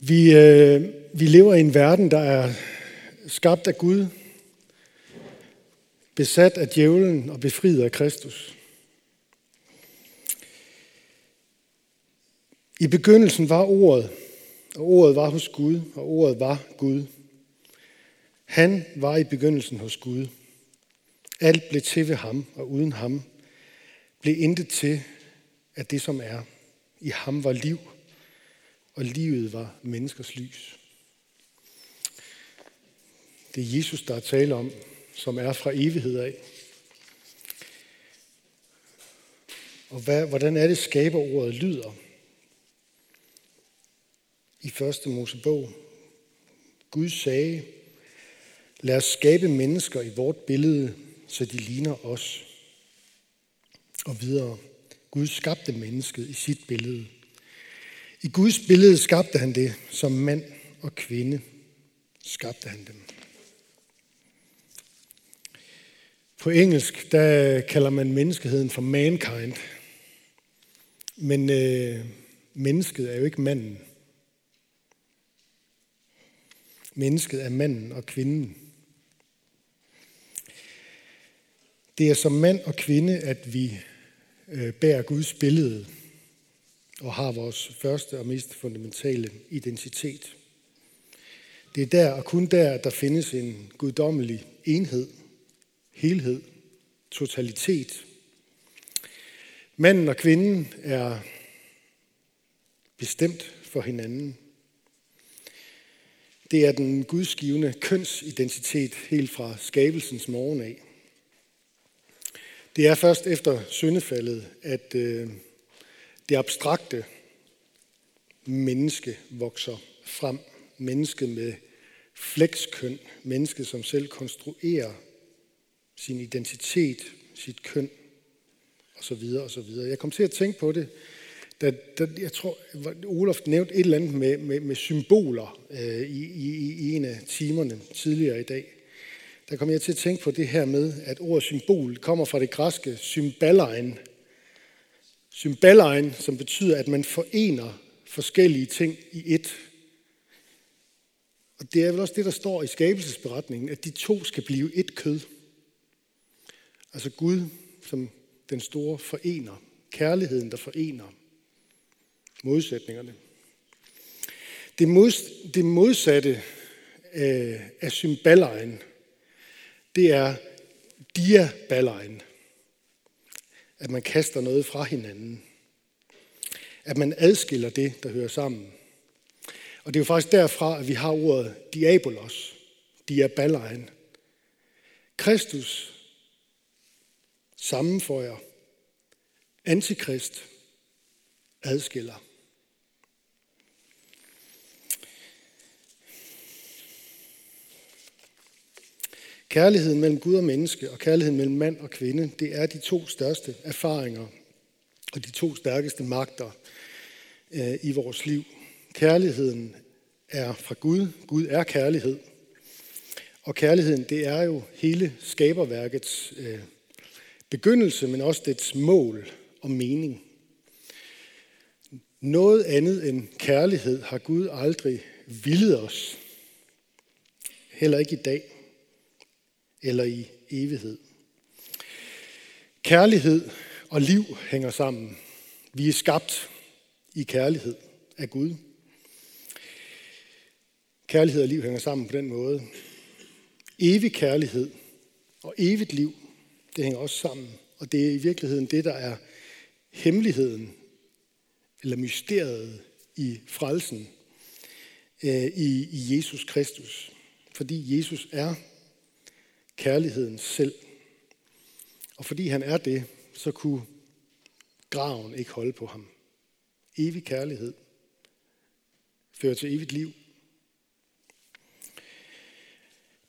Vi, øh, vi lever i en verden, der er skabt af Gud, besat af djævlen og befriet af Kristus. I begyndelsen var ordet, og ordet var hos Gud, og ordet var Gud. Han var i begyndelsen hos Gud. Alt blev til ved ham, og uden ham blev intet til af det, som er. I ham var liv, og livet var menneskers lys. Det er Jesus, der er tale om, som er fra evighed af. Og hvad, hvordan er det, skaberordet lyder? I første Mosebog. Gud sagde, lad os skabe mennesker i vort billede, så de ligner os. Og videre. Gud skabte mennesket i sit billede. I Guds billede skabte han det, som mand og kvinde skabte han dem. På engelsk, der kalder man menneskeheden for mankind. Men øh, mennesket er jo ikke manden. Mennesket er manden og kvinden. Det er som mand og kvinde, at vi øh, bærer Guds billede og har vores første og mest fundamentale identitet. Det er der og kun der, at der findes en guddommelig enhed, helhed, totalitet. Manden og kvinden er bestemt for hinanden. Det er den gudsgivende kønsidentitet helt fra skabelsens morgen af. Det er først efter syndefaldet, at øh, det abstrakte menneske vokser frem. Mennesket med flekskøn. Mennesket, som selv konstruerer sin identitet, sit køn og så videre. Jeg kom til at tænke på det, da, da jeg tror, Olof nævnte et eller andet med, med, med symboler øh, i, i, i en af timerne tidligere i dag. Der kom jeg til at tænke på det her med, at ordet symbol kommer fra det græske symbalein, Symbalein, som betyder, at man forener forskellige ting i ét. Og det er vel også det, der står i skabelsesberetningen, at de to skal blive et kød. Altså Gud som den store forener. Kærligheden, der forener modsætningerne. Det, mods, det modsatte øh, af symbalein, det er diabalein at man kaster noget fra hinanden. At man adskiller det, der hører sammen. Og det er jo faktisk derfra, at vi har ordet diabolos, diabalein. Kristus sammenføjer, antikrist adskiller. Kærligheden mellem Gud og menneske og kærligheden mellem mand og kvinde, det er de to største erfaringer og de to stærkeste magter øh, i vores liv. Kærligheden er fra Gud. Gud er kærlighed. Og kærligheden, det er jo hele skaberværkets øh, begyndelse, men også dets mål og mening. Noget andet end kærlighed har Gud aldrig villet os. Heller ikke i dag eller i evighed. Kærlighed og liv hænger sammen. Vi er skabt i kærlighed af Gud. Kærlighed og liv hænger sammen på den måde. Evig kærlighed og evigt liv, det hænger også sammen. Og det er i virkeligheden det, der er hemmeligheden, eller mysteriet i frelsen øh, i, i Jesus Kristus. Fordi Jesus er kærligheden selv. Og fordi han er det, så kunne graven ikke holde på ham. Evig kærlighed fører til evigt liv.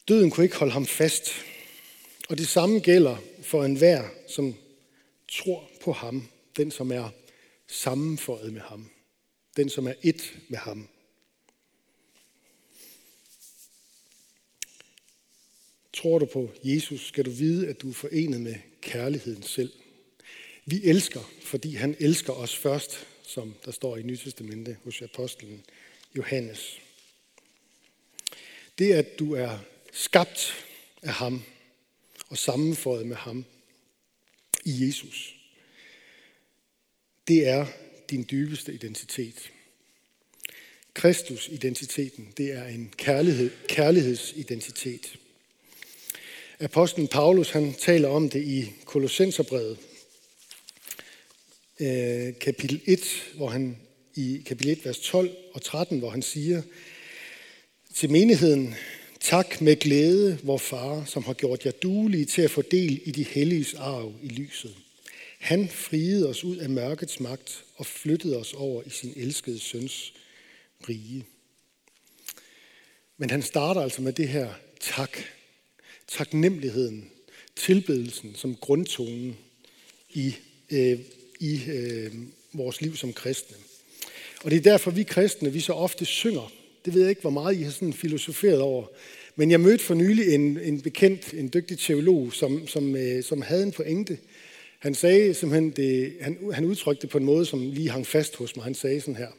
Døden kunne ikke holde ham fast. Og det samme gælder for enhver, som tror på ham. Den, som er sammenføjet med ham. Den, som er et med ham. Tror du på Jesus, skal du vide, at du er forenet med kærligheden selv. Vi elsker, fordi han elsker os først, som der står i Nyt Testamente hos apostlen Johannes. Det, at du er skabt af ham og sammenføjet med ham i Jesus, det er din dybeste identitet. Kristus-identiteten, det er en kærlighed, kærlighedsidentitet. Apostlen Paulus, han taler om det i Kolossenserbrevet, øh, kapitel 1, hvor han i kapitel 1, vers 12 og 13, hvor han siger til menigheden, tak med glæde, vor far, som har gjort jer duelige til at få del i de helliges arv i lyset. Han friede os ud af mørkets magt og flyttede os over i sin elskede søns rige. Men han starter altså med det her tak. Taknemmeligheden, tilbedelsen som grundtonen i, øh, i øh, vores liv som kristne. Og det er derfor, vi kristne, vi så ofte synger. Det ved jeg ikke, hvor meget I har sådan filosoferet over. Men jeg mødte for nylig en, en bekendt, en dygtig teolog, som, som, øh, som havde en pointe. Han sagde simpelthen, det, han, han udtrykte det på en måde, som lige hang fast hos mig. Han sagde sådan her.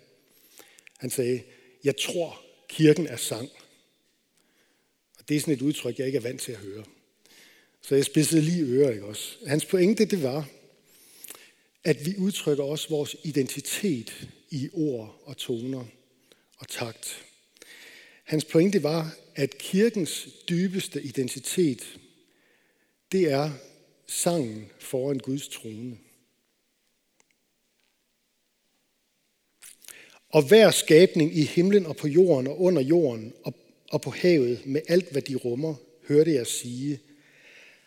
Han sagde, jeg tror, kirken er sang. Det er sådan et udtryk, jeg ikke er vant til at høre. Så jeg spidsede lige ører, ikke også? Hans pointe, det var, at vi udtrykker også vores identitet i ord og toner og takt. Hans pointe var, at kirkens dybeste identitet, det er sangen foran Guds trone. Og hver skabning i himlen og på jorden og under jorden og, og på havet med alt, hvad de rummer, hørte jeg sige,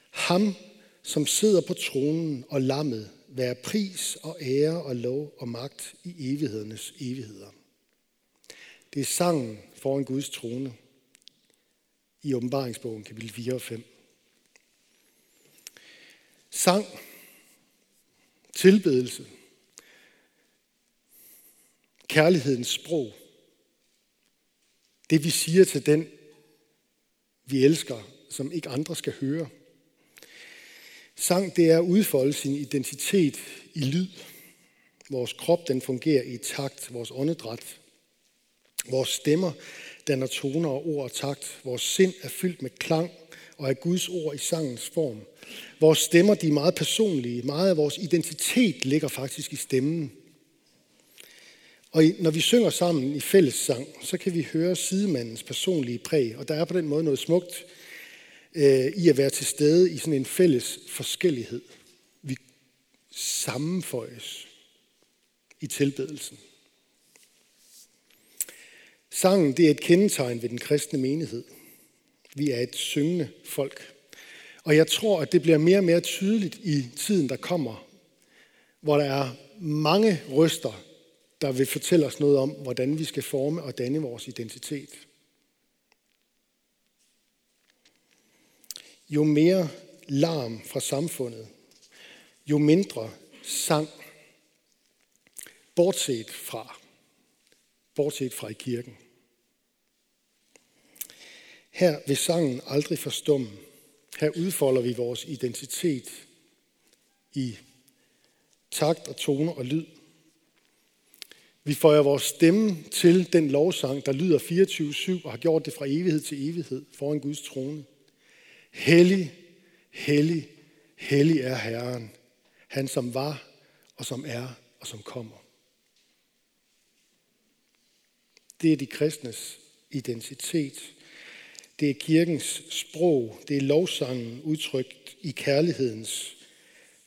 ham, som sidder på tronen og lammet, være pris og ære og lov og magt i evighedernes evigheder. Det er sangen foran Guds trone i åbenbaringsbogen kapitel 4 og 5. Sang, tilbedelse, kærlighedens sprog. Det vi siger til den, vi elsker, som ikke andre skal høre. Sang, det er at udfolde sin identitet i lyd. Vores krop, den fungerer i takt. Vores åndedræt. Vores stemmer danner toner og ord og takt. Vores sind er fyldt med klang og er Guds ord i sangens form. Vores stemmer, de er meget personlige. Meget af vores identitet ligger faktisk i stemmen. Og når vi synger sammen i fællessang, så kan vi høre sidemandens personlige præg, og der er på den måde noget smukt øh, i at være til stede i sådan en fælles forskellighed. Vi sammenføjes i tilbedelsen. Sangen det er et kendetegn ved den kristne menighed. Vi er et syngende folk. Og jeg tror, at det bliver mere og mere tydeligt i tiden, der kommer, hvor der er mange røster, der vil fortælle os noget om, hvordan vi skal forme og danne vores identitet. Jo mere larm fra samfundet, jo mindre sang, bortset fra, bortset fra i kirken. Her vil sangen aldrig forstumme. Her udfolder vi vores identitet i takt og toner og lyd. Vi føjer vores stemme til den lovsang, der lyder 24-7 og har gjort det fra evighed til evighed foran Guds trone. Hellig, hellig, hellig er Herren, han som var og som er og som kommer. Det er de kristnes identitet. Det er kirkens sprog. Det er lovsangen udtrykt i kærlighedens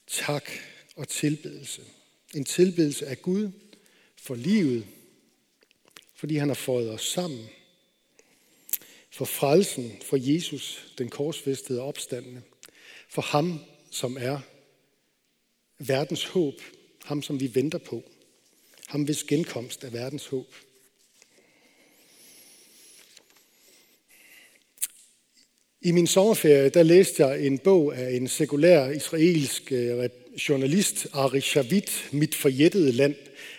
tak og tilbedelse. En tilbedelse af Gud for livet, fordi han har fået os sammen. For frelsen, for Jesus, den korsfæstede opstandende. For ham, som er verdens håb. Ham, som vi venter på. Ham, hvis genkomst er verdens håb. I min sommerferie, der læste jeg en bog af en sekulær israelsk øh, journalist, Ari Shavit, Mit forjættede land,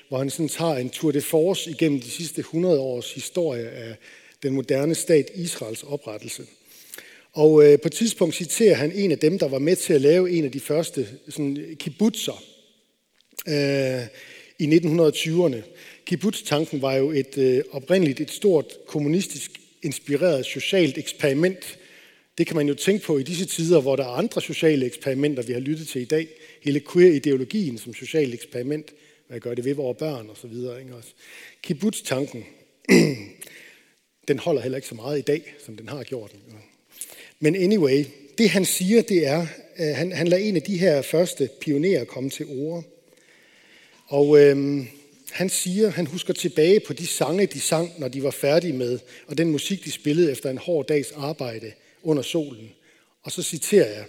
hvor han sådan tager en tour de force igennem de sidste 100 års historie af den moderne stat Israels oprettelse. Og øh, på et tidspunkt citerer han en af dem, der var med til at lave en af de første sådan, kibbutzer øh, i 1920'erne. Kibbutz-tanken var jo et, øh, oprindeligt et stort kommunistisk inspireret socialt eksperiment. Det kan man jo tænke på i disse tider, hvor der er andre sociale eksperimenter, vi har lyttet til i dag. Hele queer-ideologien som socialt eksperiment. Hvad gør det ved vores børn og så videre. Ikke også? Kibbutz-tanken, den holder heller ikke så meget i dag, som den har gjort. Men anyway, det han siger, det er, at han, han lader en af de her første pionerer komme til ord. Og øhm, han siger, han husker tilbage på de sange, de sang, når de var færdige med, og den musik, de spillede efter en hård dags arbejde under solen. Og så citerer jeg,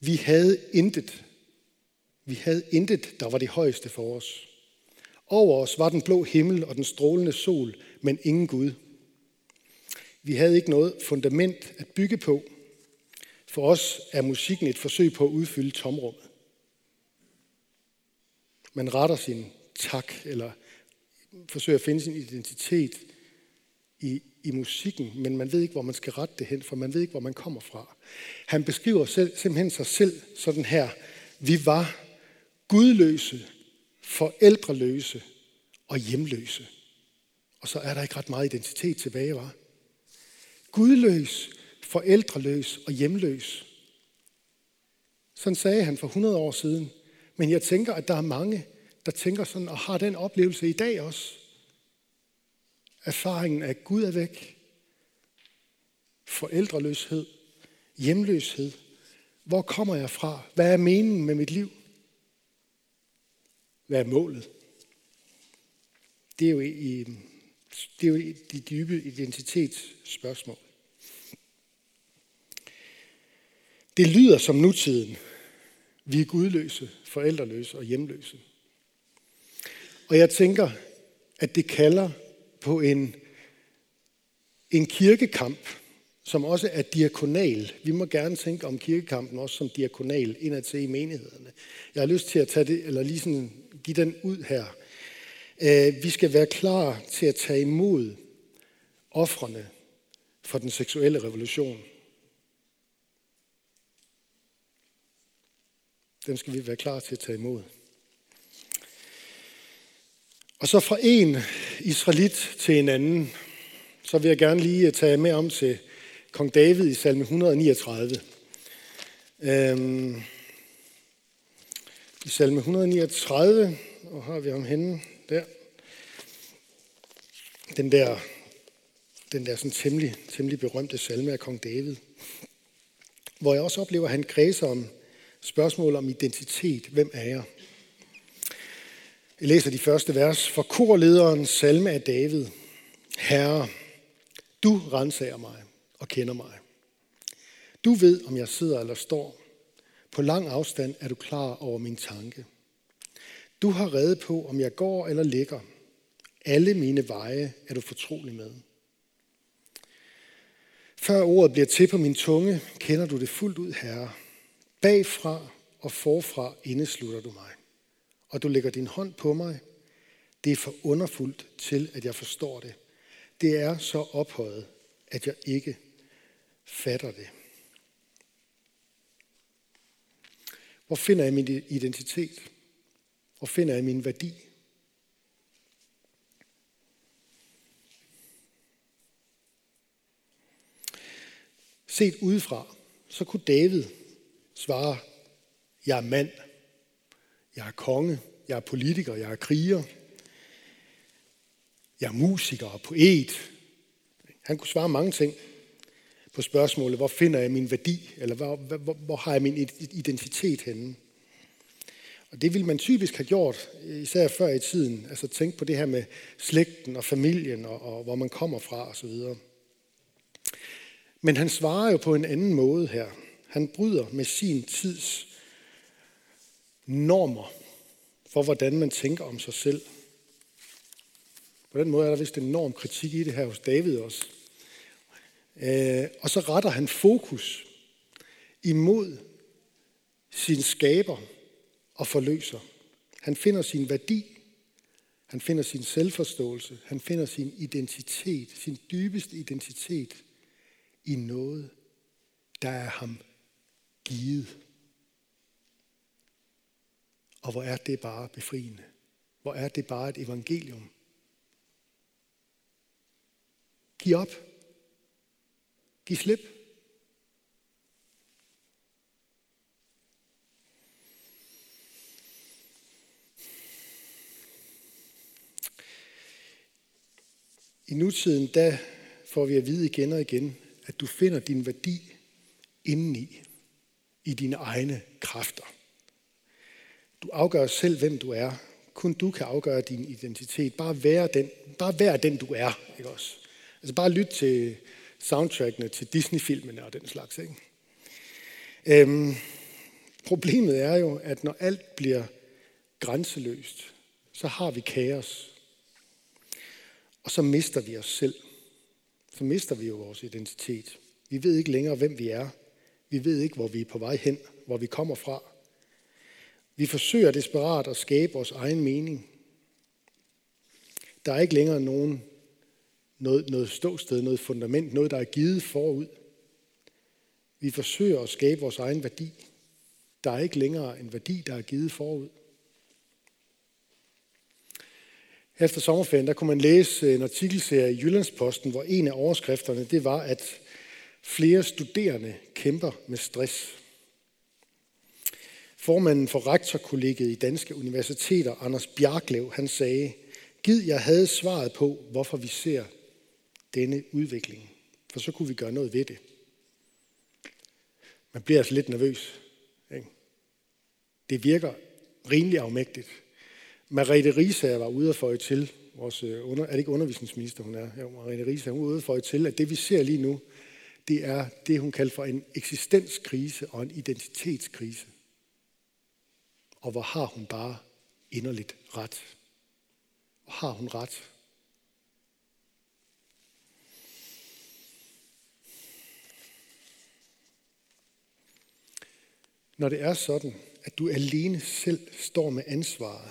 vi havde intet, vi havde intet, der var det højeste for os. Over os var den blå himmel og den strålende sol, men ingen Gud. Vi havde ikke noget fundament at bygge på. For os er musikken et forsøg på at udfylde tomrummet. Man retter sin tak, eller forsøger at finde sin identitet i, i musikken, men man ved ikke, hvor man skal rette det hen, for man ved ikke, hvor man kommer fra. Han beskriver selv, simpelthen sig selv sådan her. Vi var gudløse, forældreløse og hjemløse. Og så er der ikke ret meget identitet tilbage, var. Gudløs, forældreløs og hjemløs. Sådan sagde han for 100 år siden. Men jeg tænker, at der er mange, der tænker sådan og har den oplevelse i dag også. Erfaringen af Gud er væk. Forældreløshed, hjemløshed. Hvor kommer jeg fra? Hvad er meningen med mit liv? Hvad er målet? Det er jo, i, det er jo de dybe identitetsspørgsmål. Det lyder som nutiden. Vi er gudløse, forældreløse og hjemløse. Og jeg tænker, at det kalder på en, en kirkekamp, som også er diakonal. Vi må gerne tænke om kirkekampen også som diakonal indad til i menighederne. Jeg har lyst til at tage det, eller lige sådan give den ud her. Øh, vi skal være klar til at tage imod offrene for den seksuelle revolution. Dem skal vi være klar til at tage imod. Og så fra en israelit til en anden, så vil jeg gerne lige øh, tage med om til kong David i salme 139. Øhm, i salme 139, og har vi ham henne der. Den der, den der sådan temmelig, temmelig berømte salme af kong David. Hvor jeg også oplever, at han kredser om spørgsmål om identitet. Hvem er jeg? Jeg læser de første vers. For korlederen salme af David. Herre, du renser mig og kender mig. Du ved, om jeg sidder eller står. På lang afstand er du klar over min tanke. Du har reddet på, om jeg går eller ligger. Alle mine veje er du fortrolig med. Før ordet bliver til på min tunge, kender du det fuldt ud, Herre. Bagfra og forfra indeslutter du mig. Og du lægger din hånd på mig. Det er for underfuldt til, at jeg forstår det. Det er så ophøjet, at jeg ikke fatter det. Hvor finder jeg min identitet? Hvor finder jeg min værdi? Set udefra, så kunne David svare, jeg er mand, jeg er konge, jeg er politiker, jeg er kriger, jeg er musiker og poet. Han kunne svare mange ting på spørgsmålet, hvor finder jeg min værdi, eller hvor, hvor, hvor har jeg min identitet henne? Og det ville man typisk have gjort, især før i tiden, altså tænke på det her med slægten og familien, og, og hvor man kommer fra osv. Men han svarer jo på en anden måde her. Han bryder med sin tids normer for, hvordan man tænker om sig selv. På den måde er der vist en enorm kritik i det her hos David også. Øh, og så retter han fokus imod sin skaber og forløser. Han finder sin værdi, han finder sin selvforståelse, han finder sin identitet, sin dybeste identitet i noget, der er ham givet. Og hvor er det bare befriende. Hvor er det bare et evangelium. Giv op. Giv slip. I nutiden, der får vi at vide igen og igen, at du finder din værdi indeni, i dine egne kræfter. Du afgør selv, hvem du er. Kun du kan afgøre din identitet. Bare være den, bare vær den du er. Ikke også? Altså bare lyt til soundtrackene til Disney-filmene og den slags. Ikke? Øhm, problemet er jo, at når alt bliver grænseløst, så har vi kaos. Og så mister vi os selv. Så mister vi jo vores identitet. Vi ved ikke længere, hvem vi er. Vi ved ikke, hvor vi er på vej hen, hvor vi kommer fra. Vi forsøger desperat at skabe vores egen mening. Der er ikke længere nogen, noget, noget ståsted, noget fundament, noget, der er givet forud. Vi forsøger at skabe vores egen værdi. Der er ikke længere en værdi, der er givet forud. Efter sommerferien, der kunne man læse en artikelserie i Jyllandsposten, hvor en af overskrifterne, det var, at flere studerende kæmper med stress. Formanden for rektorkollegiet i Danske Universiteter, Anders Bjarklev, han sagde, Gid jeg havde svaret på, hvorfor vi ser denne udvikling, for så kunne vi gøre noget ved det. Man bliver altså lidt nervøs. Ikke? Det virker rimelig afmægtigt. Marete Risa var ude at til, vores øh, under, er det ikke undervisningsminister, hun er? Ja, Marete Risa, hun er ude at til, at det vi ser lige nu, det er det, hun kalder for en eksistenskrise og en identitetskrise. Og hvor har hun bare inderligt ret? Hvor har hun ret? Når det er sådan, at du alene selv står med ansvaret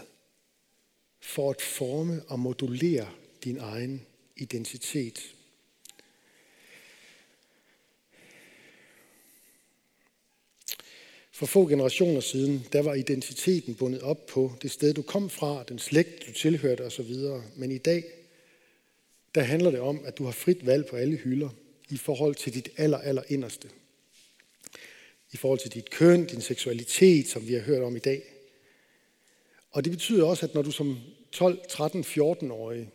for at forme og modulere din egen identitet, For få generationer siden, der var identiteten bundet op på det sted, du kom fra, den slægt, du tilhørte osv. Men i dag, der handler det om, at du har frit valg på alle hylder i forhold til dit aller, aller inderste. I forhold til dit køn, din seksualitet, som vi har hørt om i dag. Og det betyder også, at når du som 12, 13, 14-årig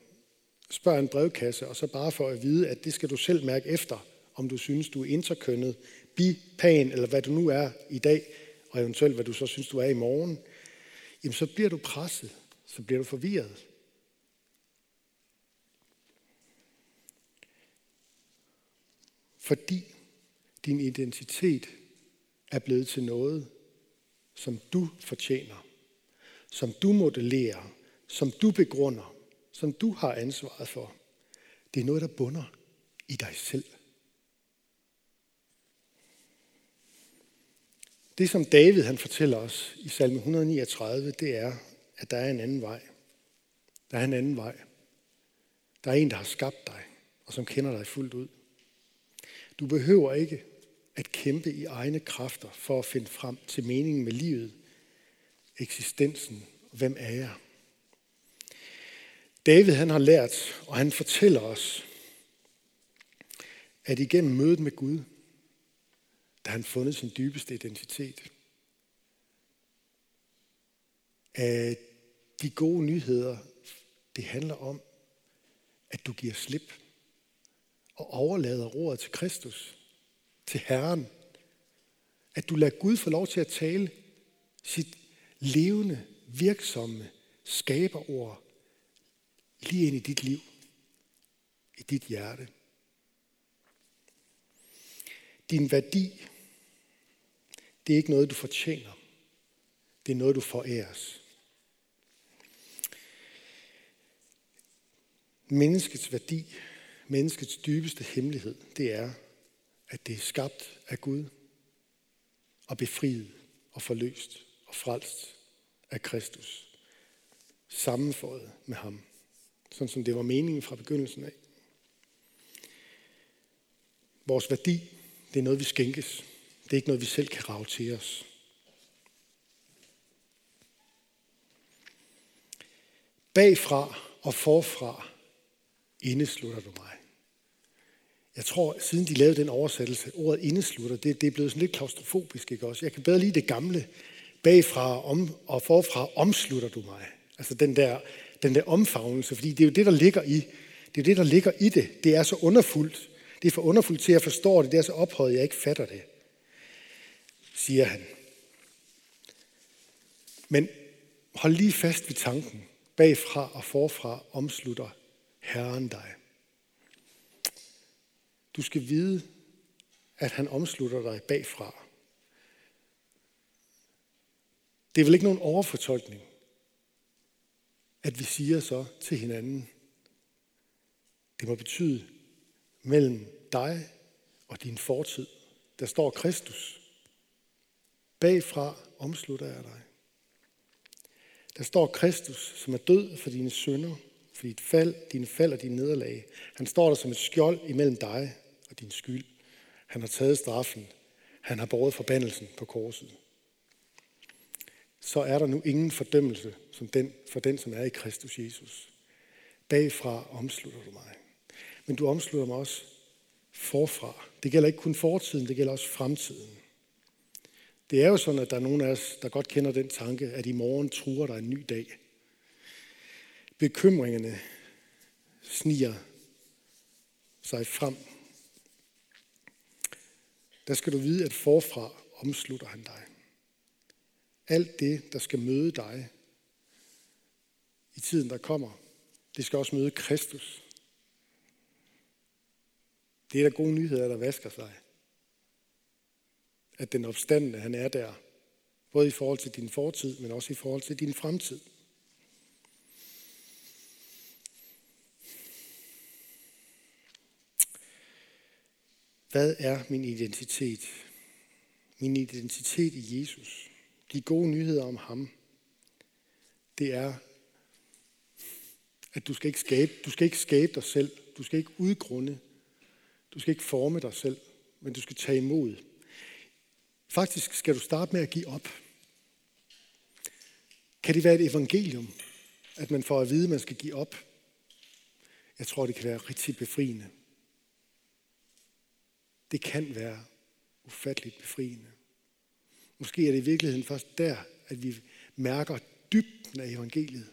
spørger en brevkasse, og så bare får at vide, at det skal du selv mærke efter, om du synes, du er interkønnet, bi, pan, eller hvad du nu er i dag, og eventuelt hvad du så synes, du er i morgen, jamen så bliver du presset, så bliver du forvirret. Fordi din identitet er blevet til noget, som du fortjener, som du modellerer, som du begrunder, som du har ansvaret for. Det er noget, der bunder i dig selv. Det, som David han fortæller os i salme 139, det er, at der er en anden vej. Der er en anden vej. Der er en, der har skabt dig, og som kender dig fuldt ud. Du behøver ikke at kæmpe i egne kræfter for at finde frem til meningen med livet, eksistensen hvem er jeg. David han har lært, og han fortæller os, at igennem mødet med Gud, der har han fundet sin dybeste identitet. At de gode nyheder, det handler om, at du giver slip og overlader ordet til Kristus, til Herren. At du lader Gud få lov til at tale sit levende, virksomme skaberord lige ind i dit liv, i dit hjerte. Din værdi det er ikke noget, du fortjener. Det er noget, du foræres. Menneskets værdi, menneskets dybeste hemmelighed, det er, at det er skabt af Gud og befriet og forløst og frelst af Kristus. Sammenføjet med ham. Sådan som det var meningen fra begyndelsen af. Vores værdi, det er noget, vi skænkes. Det er ikke noget, vi selv kan rave til os. Bagfra og forfra indeslutter du mig. Jeg tror, siden de lavede den oversættelse, ordet indeslutter, det, det er blevet sådan lidt klaustrofobisk, ikke også? Jeg kan bedre lide det gamle. Bagfra om, og forfra omslutter du mig. Altså den der, den der omfavnelse, fordi det er jo det, der ligger i, det er det, der ligger i det. Det er så underfuldt. Det er for underfuldt til, at jeg forstår det. Det er så ophøjet, at jeg ikke fatter det, siger han. Men hold lige fast ved tanken. Bagfra og forfra omslutter Herren dig. Du skal vide, at han omslutter dig bagfra. Det er vel ikke nogen overfortolkning, at vi siger så til hinanden, det må betyde mellem dig og din fortid. Der står Kristus. Bagfra omslutter jeg dig. Der står Kristus, som er død for dine synder, for dit fald, dine fald og dine nederlag. Han står der som et skjold imellem dig og din skyld. Han har taget straffen. Han har båret forbandelsen på korset. Så er der nu ingen fordømmelse som den, for den, som er i Kristus Jesus. Bagfra omslutter du mig. Men du omslutter mig også forfra. Det gælder ikke kun fortiden, det gælder også fremtiden. Det er jo sådan, at der er nogen af os, der godt kender den tanke, at i morgen truer der en ny dag. Bekymringerne sniger sig frem. Der skal du vide, at forfra omslutter han dig. Alt det, der skal møde dig i tiden, der kommer, det skal også møde Kristus. Det er der gode nyheder, der vasker sig. At den opstandende, han er der. Både i forhold til din fortid, men også i forhold til din fremtid. Hvad er min identitet? Min identitet i Jesus. De gode nyheder om ham. Det er, at du skal ikke skabe, du skal ikke skabe dig selv. Du skal ikke udgrunde du skal ikke forme dig selv, men du skal tage imod. Faktisk skal du starte med at give op. Kan det være et evangelium, at man får at vide, at man skal give op? Jeg tror, det kan være rigtig befriende. Det kan være ufatteligt befriende. Måske er det i virkeligheden først der, at vi mærker dybden af evangeliet.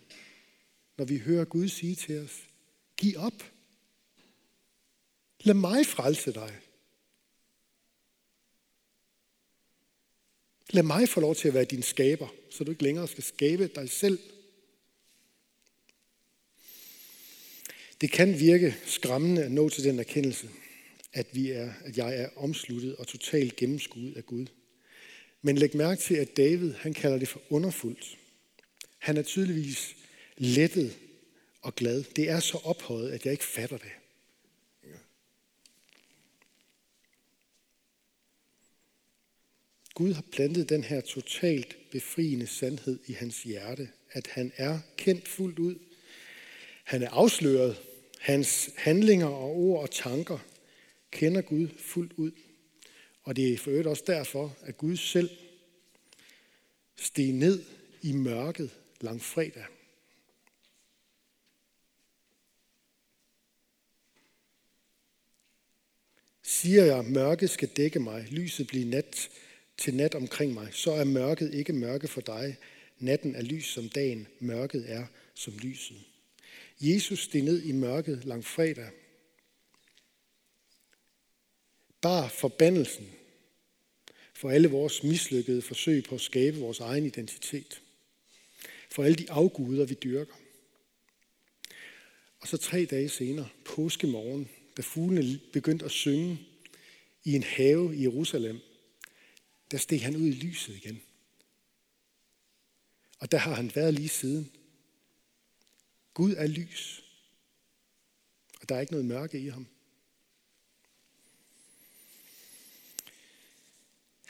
Når vi hører Gud sige til os, giv op. Lad mig frelse dig. Lad mig få lov til at være din skaber, så du ikke længere skal skabe dig selv. Det kan virke skræmmende at nå til den erkendelse, at, vi er, at jeg er omsluttet og totalt gennemskuet af Gud. Men læg mærke til, at David han kalder det for underfuldt. Han er tydeligvis lettet og glad. Det er så ophøjet, at jeg ikke fatter det. Gud har plantet den her totalt befriende sandhed i hans hjerte, at han er kendt fuldt ud. Han er afsløret. Hans handlinger og ord og tanker kender Gud fuldt ud. Og det er for øvrigt også derfor, at Gud selv steg ned i mørket langfredag. Siger jeg, mørket skal dække mig, lyset bliver nat, til nat omkring mig, så er mørket ikke mørke for dig. Natten er lys som dagen, mørket er som lyset. Jesus steg ned i mørket lang Bar forbandelsen for alle vores mislykkede forsøg på at skabe vores egen identitet. For alle de afguder, vi dyrker. Og så tre dage senere, påskemorgen, da fuglene begyndte at synge i en have i Jerusalem, der steg han ud i lyset igen. Og der har han været lige siden. Gud er lys. Og der er ikke noget mørke i ham.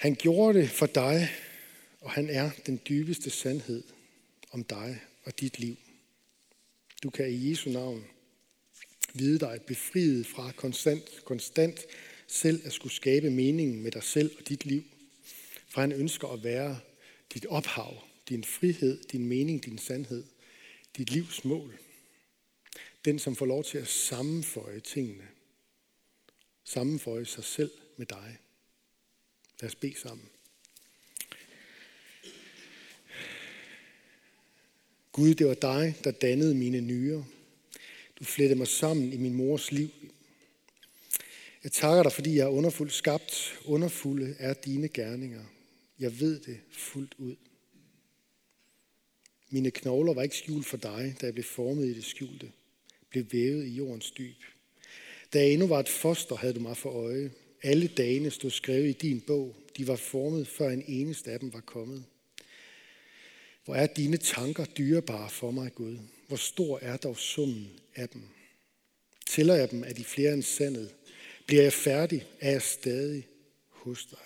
Han gjorde det for dig, og han er den dybeste sandhed om dig og dit liv. Du kan i Jesu navn vide dig befriet fra konstant, konstant selv at skulle skabe meningen med dig selv og dit liv. For han ønsker at være dit ophav, din frihed, din mening, din sandhed. dit livs mål. Den, som får lov til at sammenføje tingene. Sammenføje sig selv med dig. Lad os bede sammen. Gud, det var dig, der dannede mine nyrer. Du flettede mig sammen i min mors liv. Jeg takker dig, fordi jeg er underfuldt skabt. Underfulde er dine gerninger. Jeg ved det fuldt ud. Mine knogler var ikke skjult for dig, da jeg blev formet i det skjulte. Blev vævet i jordens dyb. Da jeg endnu var et foster, havde du mig for øje. Alle dagene stod skrevet i din bog. De var formet, før en eneste af dem var kommet. Hvor er dine tanker dyrebare for mig, Gud? Hvor stor er dog summen af dem? Tæller jeg dem, er de flere end sandet. Bliver jeg færdig, er jeg stadig hos dig.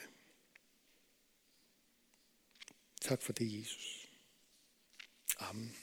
Tak for det, Jesus. Amen.